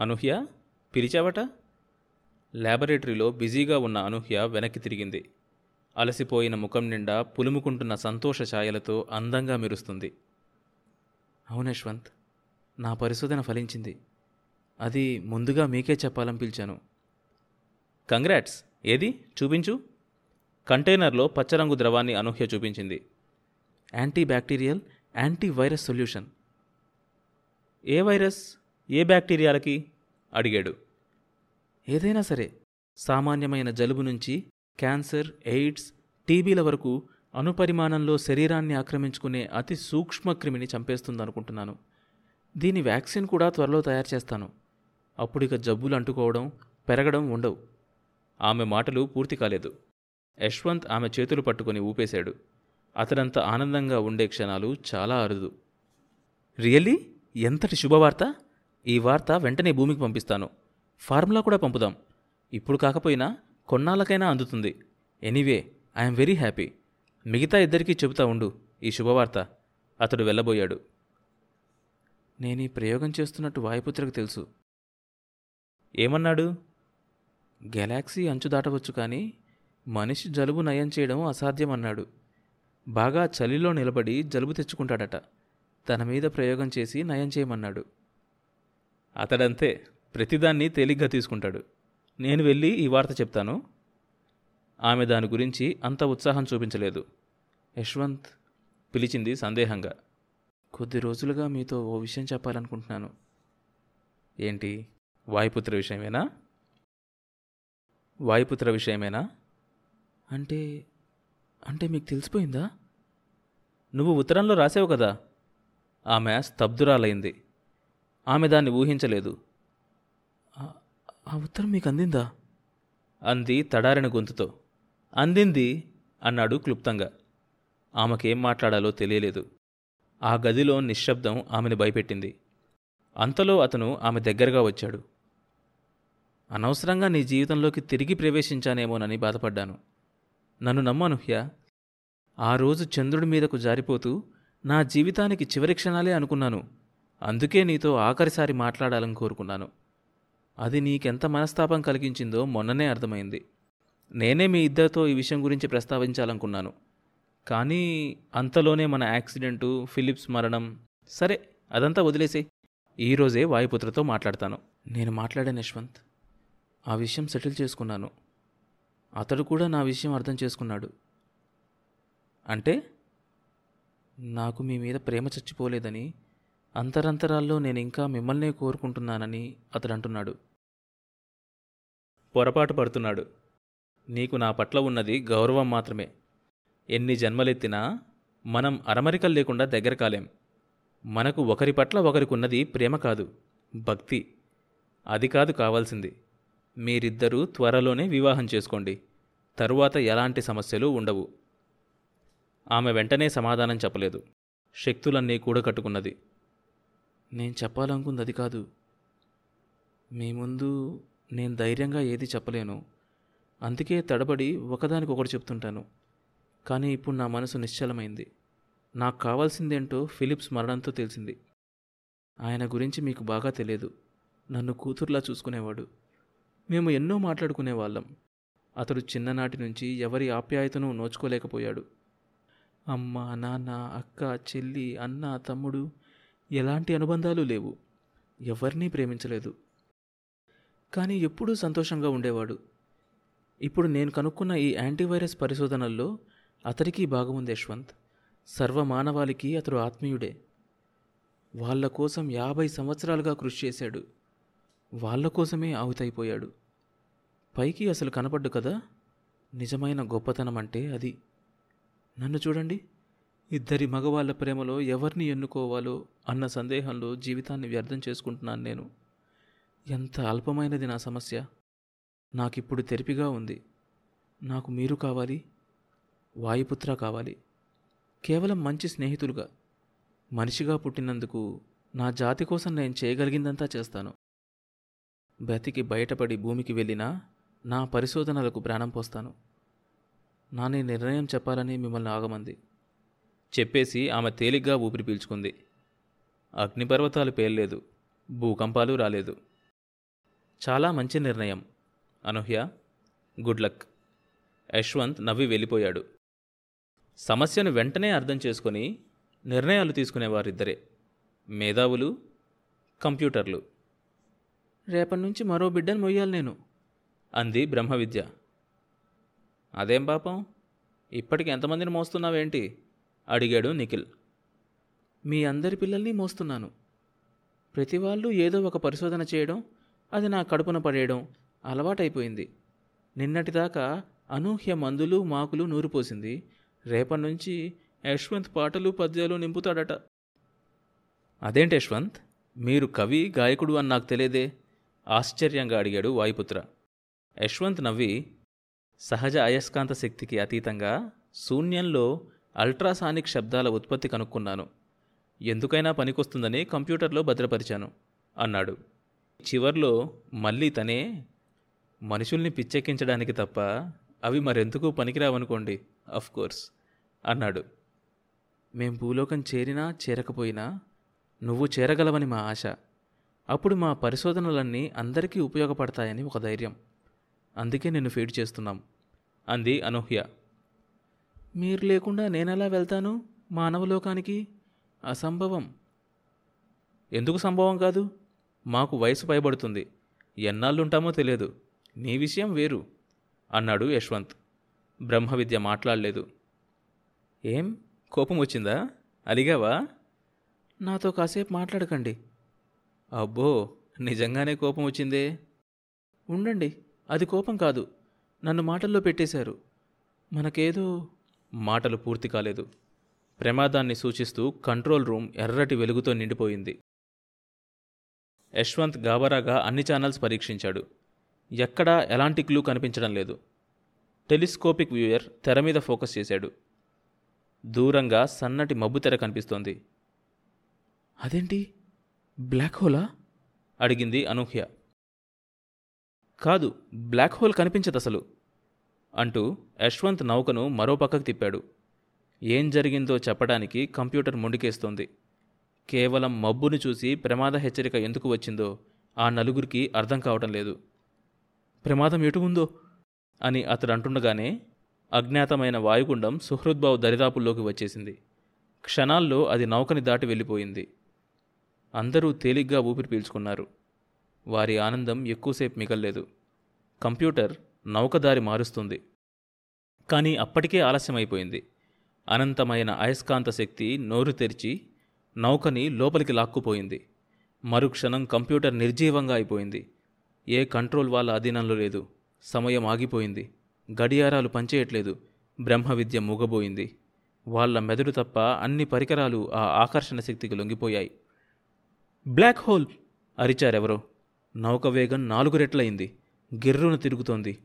అనూహ్య పిలిచావట ల్యాబొరేటరీలో బిజీగా ఉన్న అనూహ్య వెనక్కి తిరిగింది. అలసిపోయిన ముఖం నిండా పులుముకుంటున్న సంతోష ఛాయలతో అందంగా మెరుస్తుంది. అవునశ్వంత్ నా పరిశోధన ఫలించింది. అది ముందుగా మీకే చెప్పాలని పిలిచాను కంగ్రాట్స్. ఏది? చూపించు. కంటైనర్లో పచ్చరంగు ద్రవాన్ని అనూహ్య చూపించింది. Anti bacterial anti virus solution. ఏ వైరస్? ఏ బ్యాక్టీరియాలకి? అడిగాడు. ఏదైనా సరే సామాన్యమైన జలుబు నుంచి క్యాన్సర్ ఎయిడ్స్ టీబీల వరకు అణుపరిమాణంలో శరీరాన్ని ఆక్రమించుకునే అతి సూక్ష్మ క్రిమిని చంపేస్తుందనుకుంటున్నాను. దీని వ్యాక్సిన్ కూడా త్వరలో తయారు చేస్తాను. అప్పుడు ఇక జబ్బులు అంటుకోవడం పెరగడం ఉండవు. ఆమె మాటలు పూర్తి కాలేదు. యశ్వంత్ ఆమె చేతులు పట్టుకొని ఊపేశాడు. అతడంత ఆనందంగా ఉండే క్షణాలు చాలా అరుదు. రియల్లీ? ఎంతటి శుభవార్త? ఈ వార్త వెంటనే భూమికి పంపిస్తాను. ఫార్ములా కూడా పంపుదాం. ఇప్పుడు కాకపోయినా కొన్నాళ్ళకైనా అందుతుంది. Anyway I'm very happy. మిగతా ఇద్దరికీ చెబుతా ఉండు ఈ శుభవార్త. అతడు వెళ్ళబోయాడు. నేను ఈ ప్రయోగం చేస్తున్నట్టు వాయుపుత్రకు తెలుసు. ఏమన్నాడు? గెలాక్సీ అంచు దాటవచ్చు కానీ మనిషి జలుబు నయం చేయడం అసాధ్యమన్నాడు. బాగా చలిలో నిలబడి జలుబు తెచ్చుకుంటాడట. తన మీద ప్రయోగం చేసి నయం చేయమన్నాడు. అతడంతే ప్రతిదాన్ని తేలిగ్గా తీసుకుంటాడు. నేను వెళ్ళి ఈ వార్త చెప్తాను. ఆమె దాని గురించి అంత ఉత్సాహం చూపించలేదు. యశ్వంత్ పిలిచింది సందేహంగా. కొద్ది రోజులుగా మీతో ఓ విషయం చెప్పాలనుకుంటున్నాను. ఏంటి? వాయుపుత్ర విషయమేనా? వాయుపుత్ర విషయమేనా? అంటే అంటే మీకు తెలిసిపోయిందా? నువ్వు ఉత్తరంలో రాసావు కదా? ఆమె స్తబ్దురాలైంది. ఆమె దాన్ని ఊహించలేదు. "ఆ- ఉత్తరం మీకు అందిందా? అంది తడారిన గొంతుతో. అందింది అన్నాడు క్లుప్తంగా. ఆమెకేం మాట్లాడాలో తెలియలేదు. ఆ గదిలో నిశ్శబ్దం ఆమెను భయపెట్టింది. అంతలో అతను ఆమె దగ్గరగా వచ్చాడు. అనవసరంగా నీ జీవితంలోకి తిరిగి ప్రవేశించానేమోనని బాధపడ్డాను. నన్ను నమ్మనుహ్య ఆ రోజు చంద్రుడి మీదకు జారిపోతూ నా జీవితానికి చివరి క్షణాలే అనుకున్నాను. అందుకే నీతో ఆఖరిసారి మాట్లాడాలని కోరుకున్నాను. అది నీకెంత మనస్తాపం కలిగించిందో మొన్ననే అర్థమైంది. నేనే మీ ఇద్దరితో ఈ విషయం గురించి ప్రస్తావించాలనుకున్నాను. కానీ అంతలోనే మన యాక్సిడెంటు ఫిలిప్స్ మరణం. సరే అదంతా వదిలేసే ఈరోజే వాయుపుత్రతో మాట్లాడతాను. నేను మాట్లాడాను యశ్వంత్ ఆ విషయం సెటిల్ చేసుకున్నాను. అతడు కూడా నా విషయం అర్థం చేసుకున్నాడు. అంటే నాకు మీ మీద ప్రేమ చచ్చిపోలేదని అంతరంతరాల్లో నేను ఇంకా మిమ్మల్నే కోరుకుంటున్నానని అతడు అంటున్నాడు పొరపాటు పడుతున్నాడు. నీకు నా పట్ల ఉన్నది గౌరవం మాత్రమే. ఎన్ని జన్మలెత్తినా మనం అరమరికలు లేకుండా దగ్గర కాలేం మనకు ఒకరి పట్ల ఒకరికున్నది ప్రేమ కాదు భక్తి. అది కాదు కావాల్సింది. మీరిద్దరూ త్వరలోనే వివాహం చేసుకోండి. తరువాత ఎలాంటి సమస్యలు ఉండవు. ఆమె వెంటనే సమాధానం చెప్పలేదు. శక్తులన్నీ కూడకట్టుకున్నది నేను చెప్పాలనుకుంది అది కాదు. మీ ముందు నేను ధైర్యంగా ఏది చెప్పలేను. అందుకే తడబడి ఒకదానికొకటి చెప్తుంటాను. కానీ ఇప్పుడు నా మనసు నిశ్చలమైంది. నాకు కావాల్సిందేంటో ఫిలిప్స్ మరణంతో తెలిసింది. ఆయన గురించి మీకు బాగా తెలియదు. నన్ను కూతుర్లా చూసుకునేవాడు. మేము ఎన్నో మాట్లాడుకునేవాళ్ళం. అతడు చిన్ననాటి నుంచి ఎవరి ఆప్యాయతను నోచుకోలేకపోయాడు. అమ్మ నాన్న అక్క చెల్లి అన్న తమ్ముడు ఎలాంటి అనుబంధాలు లేవు. ఎవరినీ ప్రేమించలేదు. కానీ ఎప్పుడూ సంతోషంగా ఉండేవాడు. ఇప్పుడు నేను కనుక్కున్న ఈ యాంటీవైరస్ పరిశోధనల్లో అతడికి బాగుంది యశ్వంత్. సర్వమానవాళికి అతడు ఆత్మీయుడే. వాళ్ళ కోసం యాభై సంవత్సరాలుగా కృషి చేశాడు. వాళ్ళ కోసమే ఆహుతైపోయాడు. పైకి అసలు కనపడ్డు కదా? నిజమైన గొప్పతనం అంటే అది. నన్ను చూడండి. ఇద్దరి మగవాళ్ళ ప్రేమలో ఎవరిని ఎన్నుకోవాలో అన్న సందేహంలో జీవితాన్ని వ్యర్థం చేసుకుంటున్నాను నేను. ఎంత అల్పమైనది నా సమస్య. నాకిప్పుడు తెరిపిగా ఉంది. నాకు మీరు కావాలి వాయుపుత్ర కావాలి. కేవలం మంచి స్నేహితులుగా మనిషిగా పుట్టినందుకు నా జాతి కోసం నేను చేయగలిగిందంతా చేస్తాను. బ్రతికి బయటపడి భూమికి వెళ్ళినా నా పరిశోధనలకు ప్రాణం పోస్తాను. నానే నిర్ణయం చెప్పాలని మిమ్మల్ని ఆగమంది. చెప్పేసి ఆమె తేలిగ్గా ఊపిరి పీల్చుకుంది. అగ్నిపర్వతాలు పేర్లేదు భూకంపాలు రాలేదు. చాలా మంచి నిర్ణయం. అనూహ్య గుడ్ లక్. యశ్వంత్ నవ్వి వెళ్ళిపోయాడు. సమస్యను వెంటనే అర్థం చేసుకొని నిర్ణయాలు తీసుకునేవారిద్దరే మేధావులు కంప్యూటర్లు. రేపటి నుంచి మరో బిడ్డను మొయ్యాలి నేను అంది బ్రహ్మవిద్య. అదేం పాపం? ఇప్పటికి ఎంతమందిని మోస్తున్నావేంటి? అడిగాడు నిఖిల్. మీ అందరి పిల్లల్ని మోస్తున్నాను. ప్రతి వాళ్ళు ఏదో ఒక పరిశోధన చేయడం అది నా కడుపున పడేయడం అలవాటైపోయింది. నిన్నటిదాకా అనూహ్య మందులు మాకులు నూరిపోసింది రేపటి నుంచి యశ్వంత్ పాటలు పద్యాలు నింపుతాడట. అదేంటి యశ్వంత్? మీరు కవి గాయకుడు అని నాకు తెలియదే? ఆశ్చర్యంగా అడిగాడు వాయుపుత్ర. యశ్వంత్ నవ్వి సహజ అయస్కాంత శక్తికి అతీతంగా శూన్యంలో అల్ట్రాసానిక్ శబ్దాల ఉత్పత్తి కనుక్కున్నాను. ఎందుకైనా పనికొస్తుందని కంప్యూటర్లో భద్రపరిచాను అన్నాడు. చివర్లో మళ్ళీ తనే మనుషుల్ని పిచ్చెక్కించడానికి తప్ప అవి మరెందుకు పనికిరావనుకోండి కోర్స్ అన్నాడు. మేం భూలోకం చేరినా చేరకపోయినా నువ్వు చేరగలవని మా ఆశ. అప్పుడు మా పరిశోధనలన్నీ అందరికీ ఉపయోగపడతాయని ఒక ధైర్యం. అందుకే నిన్ను ఫీడ్ చేస్తున్నాం అంది అనూహ్య. మీరు లేకుండా నేనెలా వెళ్తాను? మానవలోకానికి అసంభవం. ఎందుకు సంభవం కాదు? మాకు వయసు పైబడుతుంది. ఎన్నాళ్ళుంటామో తెలియదు. నీ విషయం వేరు అన్నాడు యశ్వంత్. బ్రహ్మవిద్య మాట్లాడలేదు. ఏం? కోపం వచ్చిందా? అలిగావా? నాతో కాసేపు మాట్లాడకండి. అబ్బో నిజంగానే కోపం వచ్చిందే? ఉండండి అది కోపం కాదు. నన్ను మాటల్లో పెట్టేశారు. మనకేదో మాటలు పూర్తి కాలేదు. ప్రమాదాన్ని సూచిస్తూ కంట్రోల్ రూమ్ ఎర్రటి వెలుగుతో నిండిపోయింది. యశ్వంత్ గాబరాగా అన్ని ఛానల్స్ పరీక్షించాడు. ఎక్కడా ఎలాంటి క్లూ కనిపించడం లేదు. టెలిస్కోపిక్ వ్యూయర్ తెర మీద ఫోకస్ చేశాడు. దూరంగా సన్నటి మబ్బు తెర కనిపిస్తోంది. అదేంటి? బ్లాక్ హోలా? అడిగింది అనూహ్య. కాదు బ్లాక్ హోల్ కనిపించదు అసలు అంటూ యశ్వంత్ నౌకను మరో పక్కకు తిప్పాడు. ఏం జరిగిందో చెప్పడానికి కంప్యూటర్ మొండికేస్తోంది. కేవలం మబ్బును చూసి ప్రమాద హెచ్చరిక ఎందుకు వచ్చిందో ఆ నలుగురికి అర్థం కావటం లేదు. ప్రమాదం ఎటు ఉందో? అని అతడు అంటుండగానే అజ్ఞాతమైన వాయుగుండం సుహృద్బావు దరిదాపుల్లోకి వచ్చేసింది. క్షణాల్లో అది నౌకని దాటి వెళ్ళిపోయింది. అందరూ తేలిగ్గా ఊపిరి పీల్చుకున్నారు. వారి ఆనందం ఎక్కువసేపు మిగల్లేదు. కంప్యూటర్ నౌకదారి మారుస్తుంది. కానీ అప్పటికే ఆలస్యమైపోయింది. అనంతమైన అయస్కాంత శక్తి నోరు తెరిచి నౌకని లోపలికి లాక్కుపోయింది. మరుక్షణం కంప్యూటర్ నిర్జీవంగా అయిపోయింది. ఏ కంట్రోల్ వాళ్ళ అధీనంలో లేదు. సమయం ఆగిపోయింది. గడియారాలు పనిచేయట్లేదు. బ్రహ్మ విద్య మూగబోయింది. వాళ్ళ మెదడు తప్ప అన్ని పరికరాలు ఆ ఆకర్షణ శక్తికి లొంగిపోయాయి. Black hole! అరిచారెవరో. నౌక వేగం నాలుగు రెట్లయింది. గిర్రును తిరుగుతోంది.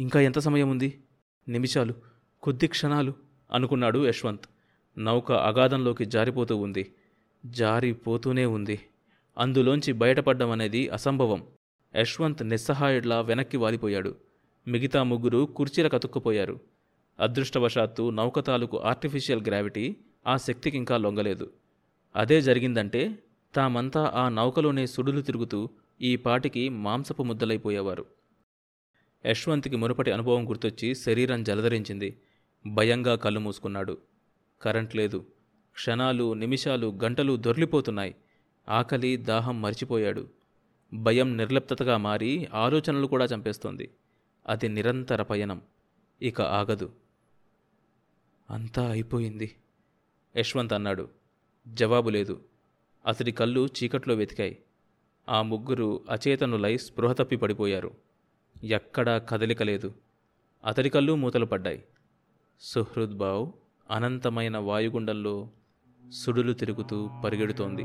ఇంకా ఎంత సమయం ఉంది? నిమిషాలు కొద్ది క్షణాలు అనుకున్నాడు యశ్వంత్. నౌక అగాధంలోకి జారిపోతూ ఉంది. జారిపోతూనే ఉంది. అందులోంచి బయటపడ్డం అనేది అసంభవం. యశ్వంత్ నిస్సహాయుడ్లా వెనక్కి వాలిపోయాడు. మిగతా ముగ్గురు కుర్చీల కతుక్కుపోయారు. అదృష్టవశాత్తు నౌక తాలూకు ఆర్టిఫిషియల్ గ్రావిటీ ఆ శక్తికి ఇంకా లొంగలేదు. అదే జరిగిందంటే తామంతా ఆ నౌకలోనే సుడులు తిరుగుతూ ఈ పాటికి మాంసపు ముద్దలైపోయేవారు. యశ్వంత్కి మునుపటి అనుభవం గుర్తొచ్చి శరీరం జలధరించింది. భయంగా కళ్ళు మూసుకున్నాడు. కరెంట్ లేదు. క్షణాలు నిమిషాలు గంటలు దొర్లిపోతున్నాయి. ఆకలి దాహం మరిచిపోయాడు. భయం నిర్లిప్తతగా మారి ఆలోచనలు కూడా చంపేస్తోంది. అది నిరంతర పయనం. ఇక ఆగదు. అంతా అయిపోయింది. యశ్వంత్ అన్నాడు. జవాబు లేదు. అతడి కళ్ళు చీకట్లో వెతికాయి. ఆ ముగ్గురు అచేతనులై స్పృహ తప్పి పడిపోయారు. ఎక్కడా కదలిక లేదు. అతడి కళ్ళు మూతలు పడ్డాయి. సుహృద్బావ్ అనంతమైన వాయుగుండంలో సుడులు తిరుగుతూ పరిగెడుతోంది.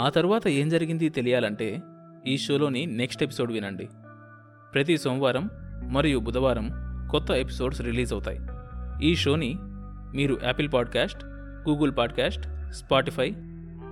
ఆ తర్వాత ఏం జరిగింది తెలియాలంటే ఈ షోలోని నెక్స్ట్ ఎపిసోడ్ వినండి. ప్రతి సోమవారం మరియు బుధవారం కొత్త ఎపిసోడ్స్ రిలీజ్ అవుతాయి. ఈ షోని మీరు Apple podcast Google podcast Spotify